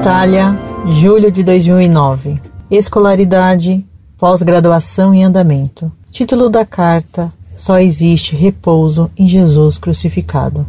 Itália, julho de 2009. Escolaridade, pós-graduação em andamento. Título da carta: Só existe repouso em Jesus crucificado.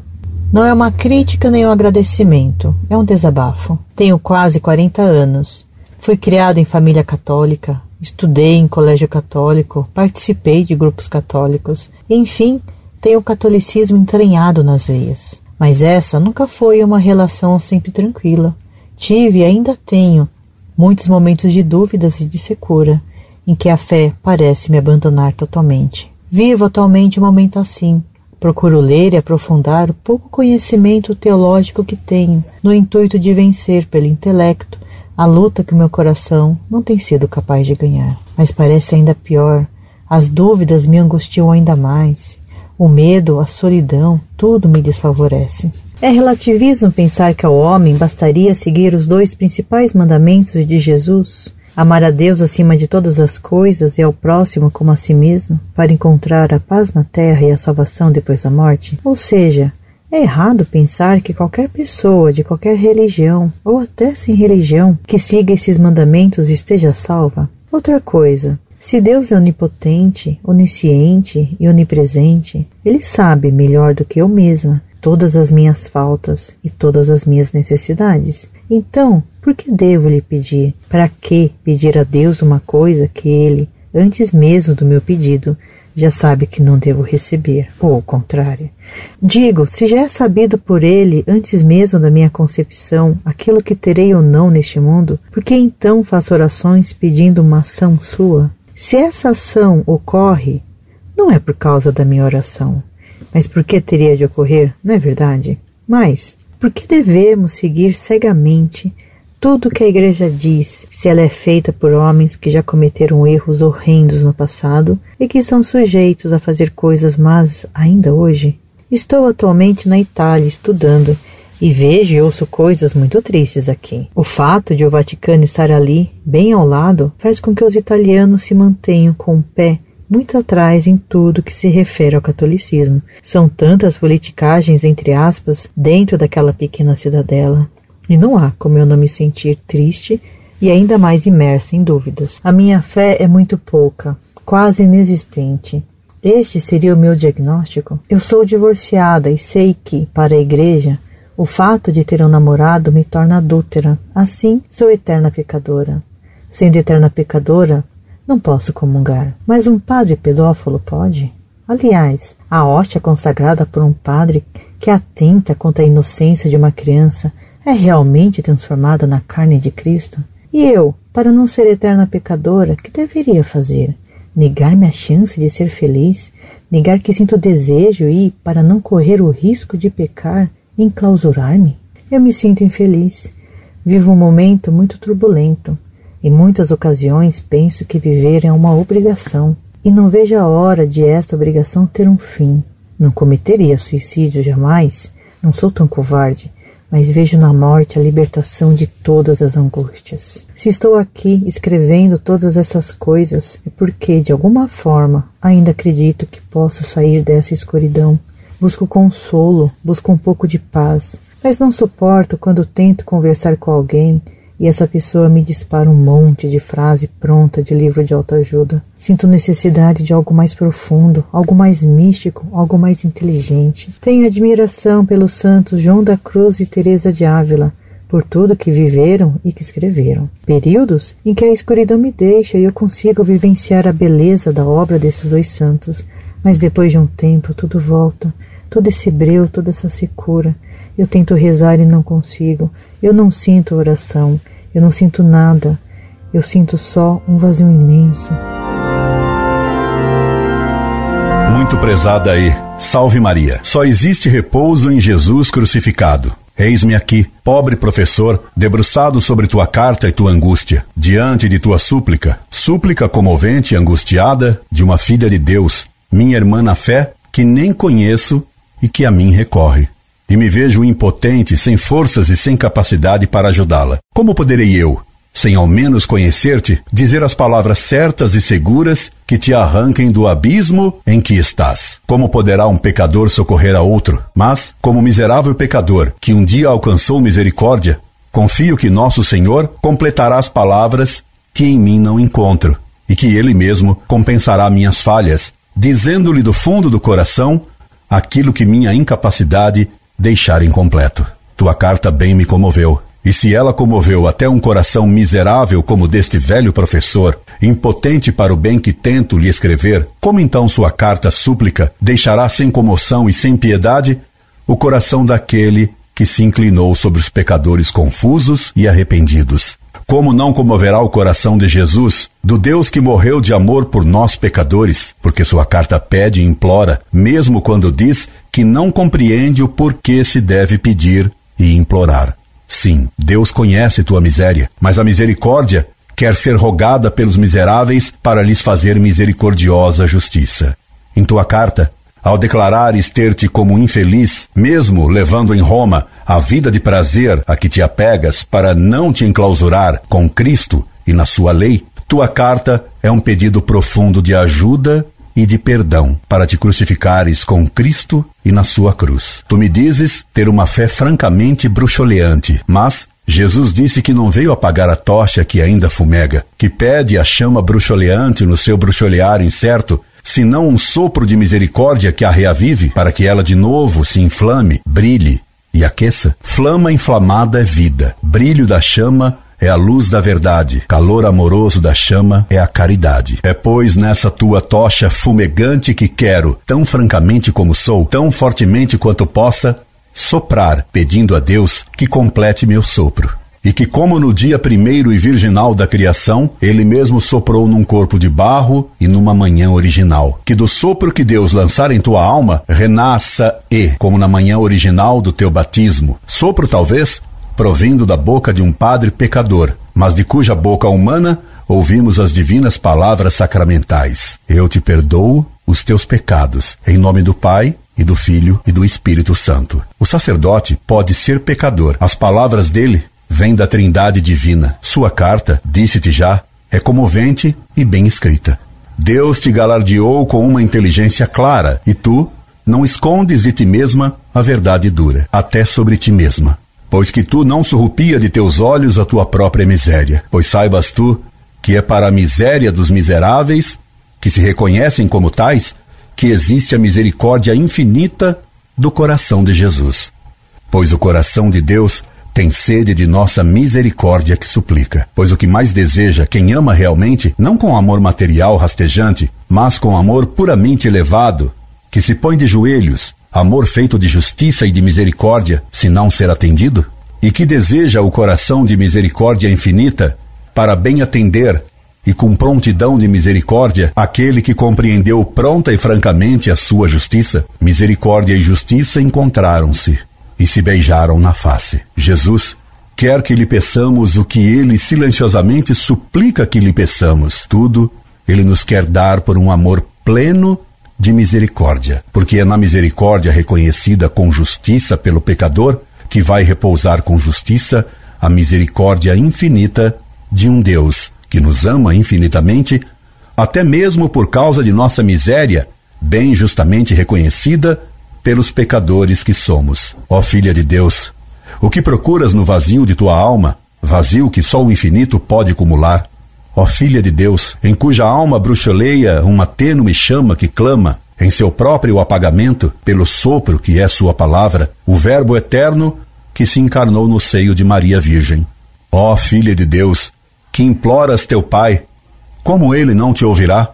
Não é uma crítica nem um agradecimento, é um desabafo. Tenho quase 40 anos. Fui criado em família católica, estudei em colégio católico, participei de grupos católicos, enfim, tenho o catolicismo entranhado nas veias. Mas essa nunca foi uma relação sempre tranquila. Tive e ainda tenho muitos momentos de dúvidas e de secura, em que a fé parece me abandonar totalmente. Vivo atualmente um momento assim. Procuro ler e aprofundar o pouco conhecimento teológico que tenho, no intuito de vencer pelo intelecto a luta que o meu coração não tem sido capaz de ganhar. Mas parece ainda pior. As dúvidas me angustiam ainda mais. O medo, a solidão, tudo me desfavorece. É relativismo pensar que ao homem bastaria seguir os dois principais mandamentos de Jesus, amar a Deus acima de todas as coisas e ao próximo como a si mesmo, para encontrar a paz na terra e a salvação depois da morte? Ou seja, é errado pensar que qualquer pessoa de qualquer religião, ou até sem religião, que siga esses mandamentos esteja salva? Outra coisa, se Deus é onipotente, onisciente e onipresente, Ele sabe melhor do que eu mesma todas as minhas faltas e todas as minhas necessidades. Então, por que devo lhe pedir? Para que pedir a Deus uma coisa que ele, antes mesmo do meu pedido, já sabe que não devo receber, ou ao contrário. Digo, se já é sabido por ele, antes mesmo da minha concepção, aquilo que terei ou não neste mundo, por que então faço orações pedindo uma ação sua? Se essa ação ocorre, não é por causa da minha oração, mas por que teria de ocorrer, não é verdade? Mas, por que devemos seguir cegamente tudo o que a Igreja diz, se ela é feita por homens que já cometeram erros horrendos no passado e que são sujeitos a fazer coisas más ainda hoje? Estou atualmente na Itália estudando e vejo e ouço coisas muito tristes aqui. O fato de o Vaticano estar ali, bem ao lado, faz com que os italianos se mantenham com o pé muito atrás em tudo que se refere ao catolicismo. São tantas politicagens, entre aspas, dentro daquela pequena cidadela. E não há como eu não me sentir triste e ainda mais imersa em dúvidas. A minha fé é muito pouca, quase inexistente. Este seria o meu diagnóstico? Eu sou divorciada e sei que, para a igreja, o fato de ter um namorado me torna adúltera. Assim, sou eterna pecadora. Sendo eterna pecadora, não posso comungar, mas um padre pedófilo pode? Aliás, a hóstia consagrada por um padre que atenta contra a inocência de uma criança é realmente transformada na carne de Cristo? E eu, para não ser eterna pecadora, que deveria fazer? Negar-me a chance de ser feliz? Negar que sinto desejo e, para não correr o risco de pecar, enclausurar-me? Eu me sinto infeliz. Vivo um momento muito turbulento. Em muitas ocasiões penso que viver é uma obrigação e não vejo a hora de esta obrigação ter um fim. Não cometeria suicídio jamais, não sou tão covarde, mas vejo na morte a libertação de todas as angústias. Se estou aqui escrevendo todas essas coisas, é porque, de alguma forma, ainda acredito que posso sair dessa escuridão. Busco consolo, busco um pouco de paz, mas não suporto quando tento conversar com alguém e essa pessoa me dispara um monte de frase pronta de livro de autoajuda. Sinto necessidade de algo mais profundo, algo mais místico, algo mais inteligente. Tenho admiração pelos santos João da Cruz e Teresa de Ávila, por tudo que viveram e que escreveram. Períodos em que a escuridão me deixa e eu consigo vivenciar a beleza da obra desses dois santos, mas depois de um tempo tudo volta, todo esse breu, toda essa secura. Eu tento rezar e não consigo. Eu não sinto oração. Eu não sinto nada. Eu sinto só um vazio imenso. Muito prezada aí, salve Maria. Só existe repouso em Jesus crucificado. Eis-me aqui, pobre professor, debruçado sobre tua carta e tua angústia, diante de tua súplica, súplica comovente e angustiada de uma filha de Deus, minha irmã na fé, que nem conheço e que a mim recorre e me vejo impotente, sem forças e sem capacidade para ajudá-la. Como poderei eu, sem ao menos conhecer-te, dizer as palavras certas e seguras que te arranquem do abismo em que estás? Como poderá um pecador socorrer a outro? Mas, como miserável pecador que um dia alcançou misericórdia, Confio que nosso Senhor completará as palavras que em mim não encontro, e que Ele mesmo compensará minhas falhas, dizendo-lhe do fundo do coração aquilo que minha incapacidade deixar incompleto. Tua carta bem me comoveu. E se ela comoveu até um coração miserável como deste velho professor, impotente para o bem que tento lhe escrever, como então sua carta súplica deixará sem comoção e sem piedade o coração daquele que se inclinou sobre os pecadores confusos e arrependidos? Como não comoverá o coração de Jesus, do Deus que morreu de amor por nós pecadores, porque sua carta pede e implora, mesmo quando diz que não compreende o porquê se deve pedir e implorar. Sim, Deus conhece tua miséria, mas a misericórdia quer ser rogada pelos miseráveis para lhes fazer misericordiosa justiça. Em tua carta, ao declarares ter-te como infeliz, mesmo levando em Roma a vida de prazer a que te apegas para não te enclausurar com Cristo e na sua lei, tua carta é um pedido profundo de ajuda e de perdão para te crucificares com Cristo e na sua cruz. Tu me dizes ter uma fé francamente bruxoleante, mas Jesus disse que não veio apagar a tocha que ainda fumega, que pede a chama bruxoleante no seu bruxolear incerto, senão um sopro de misericórdia que a reavive, para que ela de novo se inflame, brilhe e aqueça. Flama inflamada é vida, brilho da chama é a luz da verdade, calor amoroso da chama é a caridade. É, pois, nessa tua tocha fumegante que quero, tão francamente como sou, tão fortemente quanto possa, soprar, pedindo a Deus que complete meu sopro. E que, como no dia primeiro e virginal da criação, ele mesmo soprou num corpo de barro e numa manhã original. Que do sopro que Deus lançar em tua alma, renasça e, como na manhã original do teu batismo. Sopro, talvez, provindo da boca de um padre pecador, mas de cuja boca humana ouvimos as divinas palavras sacramentais. Eu te perdoo os teus pecados, em nome do Pai, e do Filho e do Espírito Santo. O sacerdote pode ser pecador. As palavras dele vêm da Trindade divina. Sua carta, disse-te já, é comovente e bem escrita. Deus te galardeou com uma inteligência clara, e tu não escondes de ti mesma a verdade dura, até sobre ti mesma pois que tu não surrupia de teus olhos a tua própria miséria. Pois saibas tu que é para a miséria dos miseráveis, que se reconhecem como tais, que existe a misericórdia infinita do coração de Jesus. Pois o coração de Deus tem sede de nossa misericórdia que suplica. Pois o que mais deseja quem ama realmente, não com amor material rastejante, mas com amor puramente elevado, que se põe de joelhos amor feito de justiça e de misericórdia, se não ser atendido? E que deseja o coração de misericórdia infinita para bem atender e com prontidão de misericórdia aquele que compreendeu pronta e francamente a sua justiça? Misericórdia e justiça encontraram-se e se beijaram na face. Jesus quer que lhe peçamos o que ele silenciosamente suplica que lhe peçamos. Tudo ele nos quer dar por um amor pleno de misericórdia, porque é na misericórdia reconhecida com justiça pelo pecador que vai repousar com justiça a misericórdia infinita de um Deus que nos ama infinitamente, até mesmo por causa de nossa miséria, bem justamente reconhecida pelos pecadores que somos. Ó Filha de Deus, o que procuras no vazio de tua alma, vazio que só o infinito pode acumular? Ó Filha de Deus, em cuja alma bruxoleia uma tênue chama que clama, em seu próprio apagamento, pelo sopro que é sua palavra, o Verbo eterno que se encarnou no seio de Maria Virgem. Ó Filha de Deus, que imploras teu Pai, como ele não te ouvirá?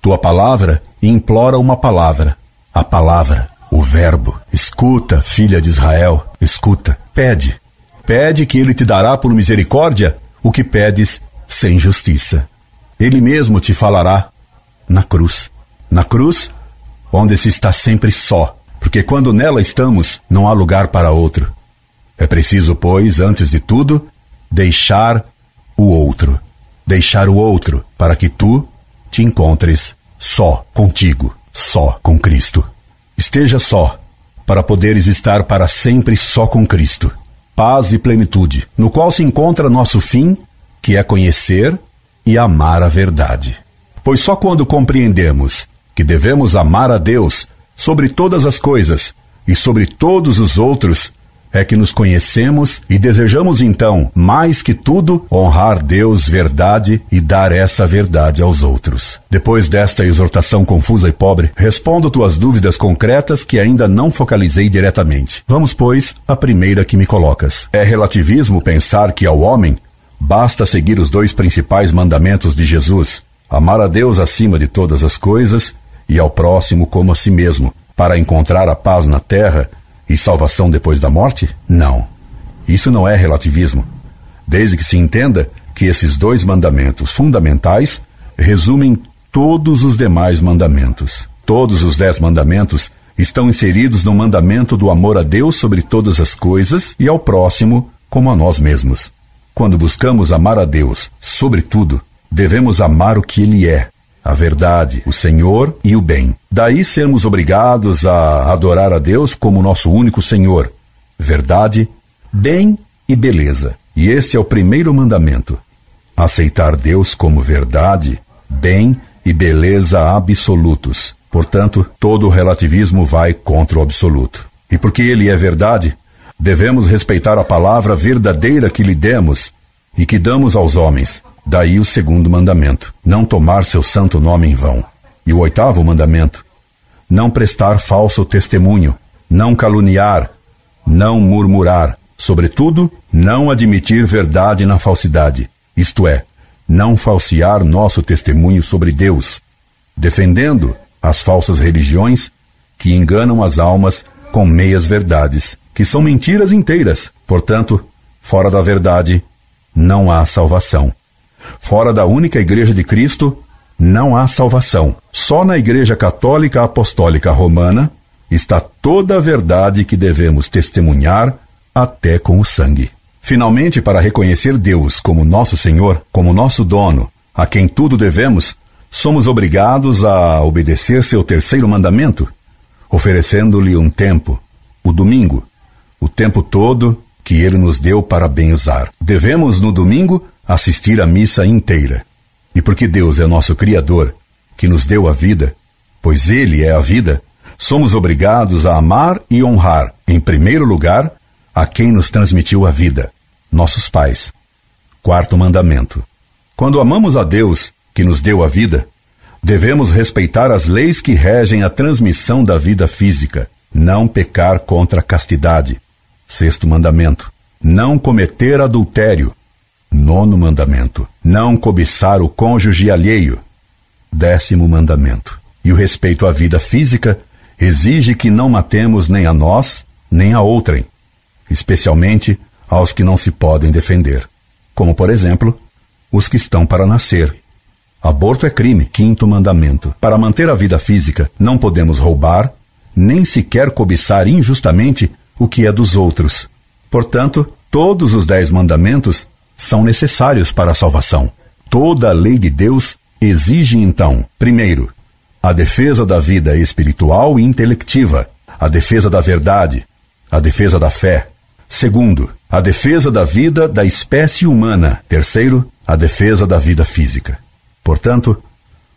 Tua palavra implora uma palavra, a palavra, o Verbo. Escuta, filha de Israel, escuta, pede. Pede que ele te dará por misericórdia o que pedes sem justiça. Ele mesmo te falará na cruz. Na cruz, onde se está sempre só, porque quando nela estamos, não há lugar para outro. É preciso, pois, antes de tudo, deixar o outro. Deixar o outro para que tu te encontres só contigo, só com Cristo. Esteja só, para poderes estar para sempre só com Cristo. Paz e plenitude, no qual se encontra nosso fim que é conhecer e amar a verdade. Pois só quando compreendemos que devemos amar a Deus sobre todas as coisas e sobre todos os outros, é que nos conhecemos e desejamos então, mais que tudo, honrar Deus, verdade e dar essa verdade aos outros. Depois desta exortação confusa e pobre, respondo tuas dúvidas concretas que ainda não focalizei diretamente. Vamos, pois, à primeira que me colocas. É relativismo pensar que ao homem basta seguir os dois principais mandamentos de Jesus: amar a Deus acima de todas as coisas e ao próximo como a si mesmo, para encontrar a paz na terra e salvação depois da morte? Não. Isso não é relativismo. Desde que se entenda que esses dois mandamentos fundamentais resumem todos os demais mandamentos. Todos os dez mandamentos estão inseridos no mandamento do amor a Deus sobre todas as coisas e ao próximo como a nós mesmos. Quando buscamos amar a Deus sobre tudo, devemos amar o que Ele é, a verdade, o Senhor e o bem. Daí sermos obrigados a adorar a Deus como nosso único Senhor, verdade, bem e beleza. E esse é o primeiro mandamento: aceitar Deus como verdade, bem e beleza absolutos. Portanto, todo relativismo vai contra o absoluto. E porque ele é verdade, devemos respeitar a palavra verdadeira que lhe demos e que damos aos homens, Daí o segundo mandamento: não tomar seu santo nome em vão. E o oitavo mandamento: não prestar falso testemunho, não caluniar, não murmurar, sobretudo, não admitir verdade na falsidade, isto é, não falsear nosso testemunho sobre Deus, defendendo as falsas religiões que enganam as almas com meias verdades, que são mentiras inteiras. Portanto, fora da verdade, não há salvação. Fora da única Igreja de Cristo, não há salvação. Só na Igreja Católica Apostólica Romana está toda a verdade que devemos testemunhar até com o sangue. Finalmente, para reconhecer Deus como nosso Senhor, como nosso dono, a quem tudo devemos, somos obrigados a obedecer seu terceiro mandamento, oferecendo-lhe um tempo, o domingo, o tempo todo que ele nos deu para bem usar. Devemos, no domingo, assistir à missa inteira. E porque Deus é nosso Criador, que nos deu a vida, pois Ele é a vida, somos obrigados a amar e honrar, em primeiro lugar, a quem nos transmitiu a vida, nossos pais. Quarto mandamento. Quando amamos a Deus, que nos deu a vida, devemos respeitar as leis que regem a transmissão da vida física, não pecar contra a castidade. Sexto mandamento. Não cometer adultério, Nono mandamento: não cobiçar o cônjuge alheio. Décimo mandamento: e o respeito à vida física exige que não matemos nem a nós, nem a outrem, especialmente aos que não se podem defender, como, por exemplo, os que estão para nascer. Aborto é crime. Quinto mandamento: para manter a vida física, não podemos roubar, nem sequer cobiçar injustamente o que é dos outros. Portanto, todos os dez mandamentos são necessários para a salvação. Toda a lei de Deus exige, então, primeiro, a defesa da vida espiritual e intelectiva, a defesa da verdade, a defesa da fé. Segundo, a defesa da vida da espécie humana. Terceiro, a defesa da vida física. Portanto,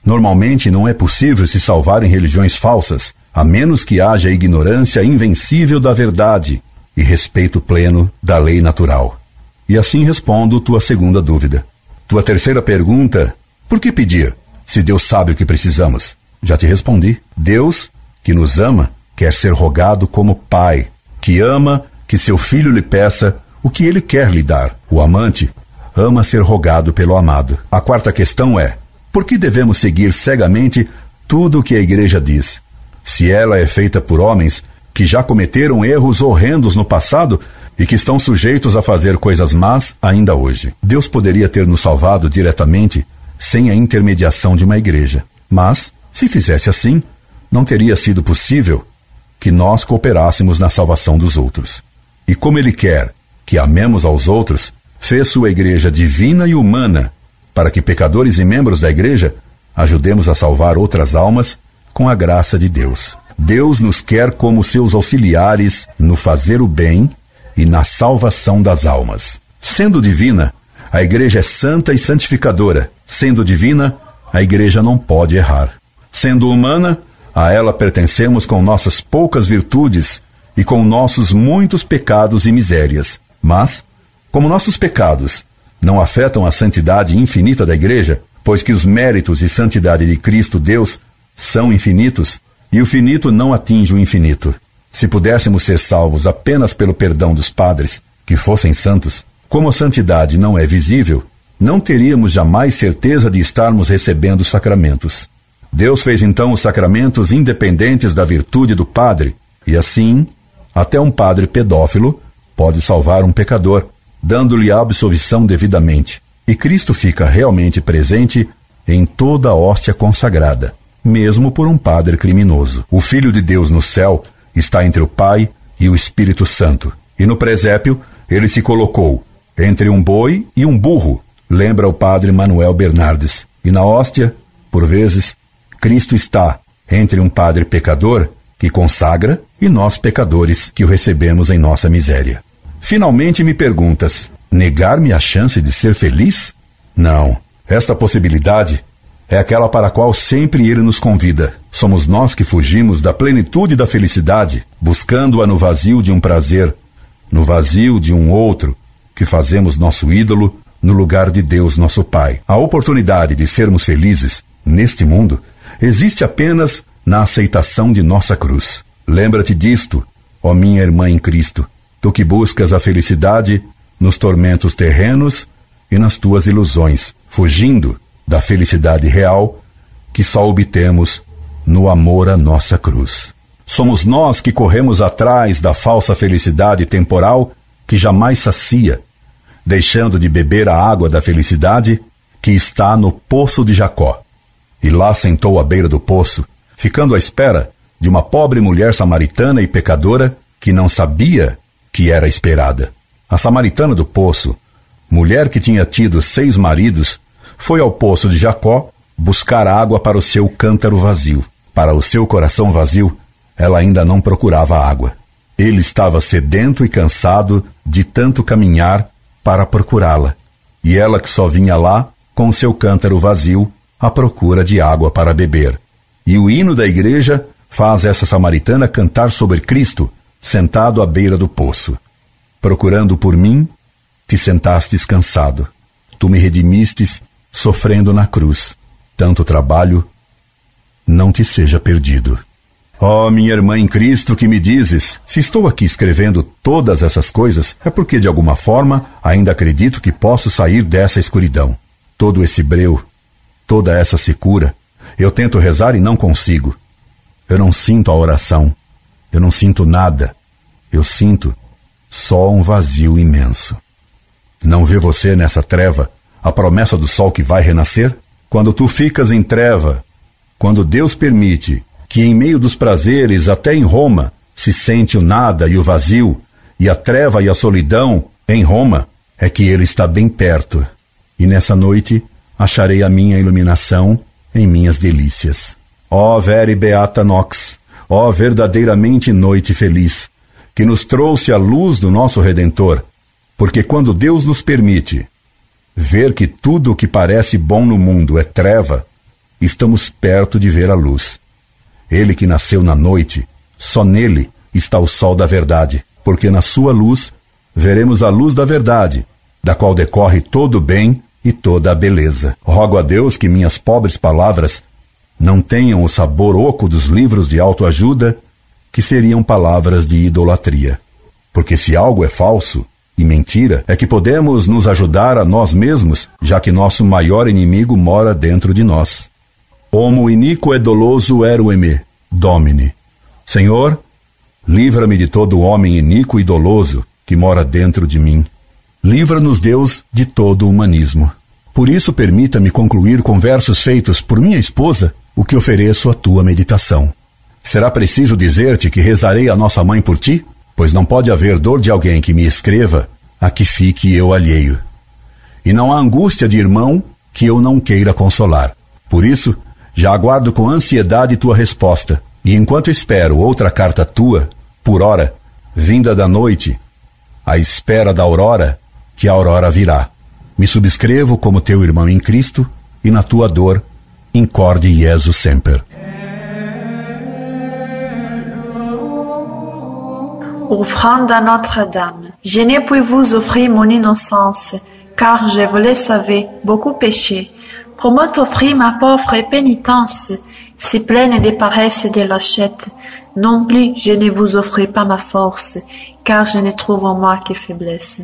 normalmente não é possível se salvar em religiões falsas, a menos que haja ignorância invencível da verdade e respeito pleno da lei natural. E assim respondo tua segunda dúvida. Tua terceira pergunta: por que pedir, se Deus sabe o que precisamos? Já te respondi. Deus, que nos ama, quer ser rogado como pai, que ama que seu filho lhe peça o que ele quer lhe dar. O amante ama ser rogado pelo amado. A quarta questão é: por que devemos seguir cegamente tudo o que a igreja diz? Se ela é feita por homens que já cometeram erros horrendos no passado e que estão sujeitos a fazer coisas más ainda hoje. Deus poderia ter nos salvado diretamente sem a intermediação de uma igreja. Mas, se fizesse assim, não teria sido possível que nós cooperássemos na salvação dos outros. E como Ele quer que amemos aos outros, fez sua igreja divina e humana para que pecadores e membros da igreja ajudemos a salvar outras almas com a graça de Deus. Deus nos quer como seus auxiliares no fazer o bem e na salvação das almas. Sendo divina, a igreja é santa e santificadora. Sendo divina, a igreja não pode errar. Sendo humana, a ela pertencemos com nossas poucas virtudes e com nossos muitos pecados e misérias. Mas, como nossos pecados não afetam a santidade infinita da Igreja, pois que os méritos e santidade de Cristo Deus são infinitos, e o finito não atinge o infinito. Se pudéssemos ser salvos apenas pelo perdão dos padres, que fossem santos, como a santidade não é visível, não teríamos jamais certeza de estarmos recebendo os sacramentos. Deus fez então os sacramentos independentes da virtude do padre, e assim, até um padre pedófilo pode salvar um pecador, dando-lhe a absolvição devidamente. E Cristo fica realmente presente em toda a hóstia consagrada, mesmo por um padre criminoso. O Filho de Deus no céu está entre o Pai e o Espírito Santo. E no presépio ele se colocou entre um boi e um burro, lembra o padre Manuel Bernardes. E na hóstia, por vezes, Cristo está entre um padre pecador que consagra e nós pecadores que o recebemos em nossa miséria. Finalmente me perguntas: negar-me a chance de ser feliz? Não. Esta possibilidade é aquela para a qual sempre ele nos convida. Somos nós que fugimos da plenitude da felicidade, buscando-a no vazio de um prazer, no vazio de um outro, que fazemos nosso ídolo no lugar de Deus, nosso Pai. A oportunidade de sermos felizes neste mundo existe apenas na aceitação de nossa cruz. Lembra-te disto, ó minha irmã em Cristo tu que buscas a felicidade nos tormentos terrenos e nas tuas ilusões, fugindo da felicidade real que só obtemos no amor à nossa cruz. Somos nós que corremos atrás da falsa felicidade temporal que jamais sacia, deixando de beber a água da felicidade que está no poço de Jacó. E lá sentou à beira do poço, ficando à espera de uma pobre mulher samaritana e pecadora que não sabia que era esperada. A samaritana do poço, mulher que tinha tido seis maridos, foi ao poço de Jacó buscar água para o seu cântaro vazio. Para o seu coração vazio, ela ainda não procurava água. Ele estava sedento e cansado de tanto caminhar para procurá-la. E ela que só vinha lá, com seu cântaro vazio, à procura de água para beber. E o hino da igreja faz essa samaritana cantar sobre Cristo, sentado à beira do poço. Procurando por mim, te sentastes cansado. Tu me redimistes, sofrendo na cruz. Tanto trabalho, não te seja perdido. Ó oh, minha irmã em Cristo que me dizes, se estou aqui escrevendo todas essas coisas, é porque de alguma forma ainda acredito que posso sair dessa escuridão. Todo esse breu, toda essa secura, eu tento rezar e não consigo. Eu não sinto a oração. Eu não sinto nada. Eu sinto só um vazio imenso. Não vê você nessa treva a promessa do sol que vai renascer? Quando tu ficas em treva, quando Deus permite que em meio dos prazeres, até em Roma, se sente o nada e o vazio, e a treva e a solidão em Roma, é que ele está bem perto. E nessa noite acharei a minha iluminação em minhas delícias. Ó vere beata nox, ó verdadeiramente noite feliz, que nos trouxe a luz do nosso Redentor, porque quando Deus nos permite ver que tudo o que parece bom no mundo é treva, estamos perto de ver a luz. Ele que nasceu na noite, só nele está o sol da verdade, porque na sua luz veremos a luz da verdade, da qual decorre todo o bem e toda a beleza. Rogo a Deus que minhas pobres palavras não tenham o sabor oco dos livros de autoajuda, que seriam palavras de idolatria. Porque se algo é falso e mentira, é que podemos nos ajudar a nós mesmos, já que nosso maior inimigo mora dentro de nós. Homo inico e doloso erueme, domine. Senhor, livra-me de todo homem iníquo e doloso que mora dentro de mim. Livra-nos, Deus, de todo o humanismo. Por isso, permita-me concluir com versos feitos por minha esposa o que ofereço à tua meditação. Será preciso dizer-te que rezarei a nossa mãe por ti? Pois não pode haver dor de alguém que me escreva a que fique eu alheio. E não há angústia de irmão que eu não queira consolar. Por isso, já aguardo com ansiedade tua resposta, e enquanto espero outra carta tua, por hora, vinda da noite, à espera da aurora, que a aurora virá. Me subscrevo como teu irmão em Cristo, e na tua dor incorde Jesus semper. Offrande à Notre-Dame. Je ne puis vous offrir mon innocence, car je vous le savez, beaucoup péché. Comment offrir ma pauvre pénitence, si pleine de paresse et de lâcheté Non plus je ne vous offre pas ma force, car je ne trouve en moi que faiblesse.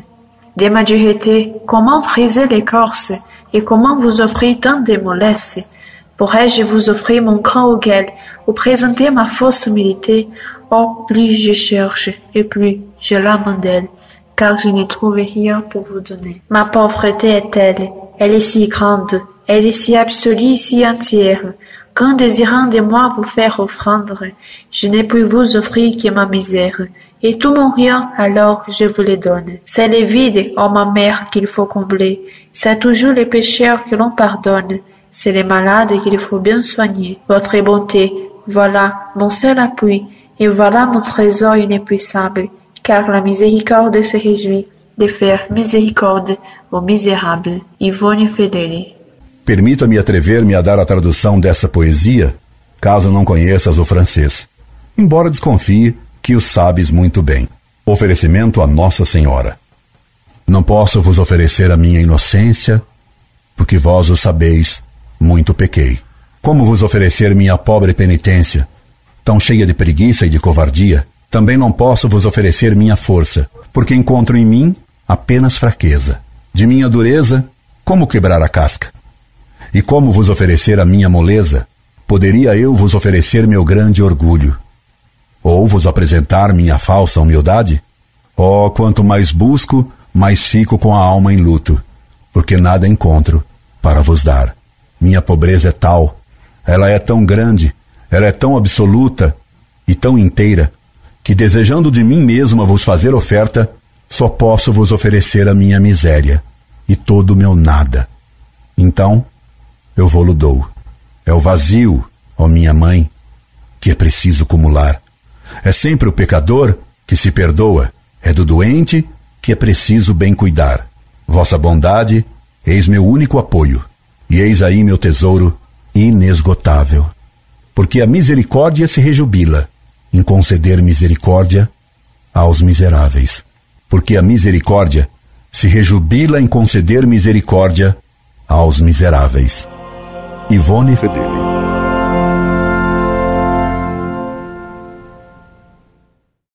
De ma dureté, comment briser l'écorce, et comment vous offrir tant de mollesse? Pourrais-je vous offrir mon grand orgueil, ou présenter ma fausse humilité Oh, plus je cherche, et plus je l'amendelle, car je ne trouve rien pour vous donner. Ma pauvreté est telle, elle est si grande, elle est si absolue, si entière, qu'en désirant de moi vous faire offrande, je n'ai pu vous offrir que ma misère, et tout mon rien, alors je vous le donne. C'est le vide, oh ma mère, qu'il faut combler, c'est toujours les pécheurs que l'on pardonne, c'est les malades qu'il faut bien soigner. Votre bonté, voilà mon seul appui, et voilà mon trésor inépuisable, car la miséricorde se réjouit de faire miséricorde aux misérables. Ivone Fedeli. Permita-me atrever-me a dar a tradução dessa poesia, caso não conheças o francês, embora desconfie que o sabes muito bem. Oferecimento a Nossa Senhora. Não posso vos oferecer a minha inocência, porque vós o sabeis, muito pequei. Como vos oferecer minha pobre penitência, tão cheia de preguiça e de covardia? Também não posso vos oferecer minha força, porque encontro em mim apenas fraqueza. De minha dureza, como quebrar a casca? E como vos oferecer a minha moleza? Poderia eu vos oferecer meu grande orgulho? Ou vos apresentar minha falsa humildade? Oh, quanto mais busco, mais fico com a alma em luto, porque nada encontro para vos dar. Minha pobreza é tal, ela é tão grande, ela é tão absoluta e tão inteira, que desejando de mim mesma vos fazer oferta, só posso vos oferecer a minha miséria e todo o meu nada. Então, eu vou-lo dou. É o vazio, ó minha mãe, que é preciso acumular. É sempre o pecador que se perdoa, é do doente que é preciso bem cuidar. Vossa bondade, eis meu único apoio, e eis aí meu tesouro inesgotável. Porque a misericórdia se rejubila em conceder misericórdia aos miseráveis. Porque a misericórdia se rejubila em conceder misericórdia aos miseráveis. Ivone Fedeli.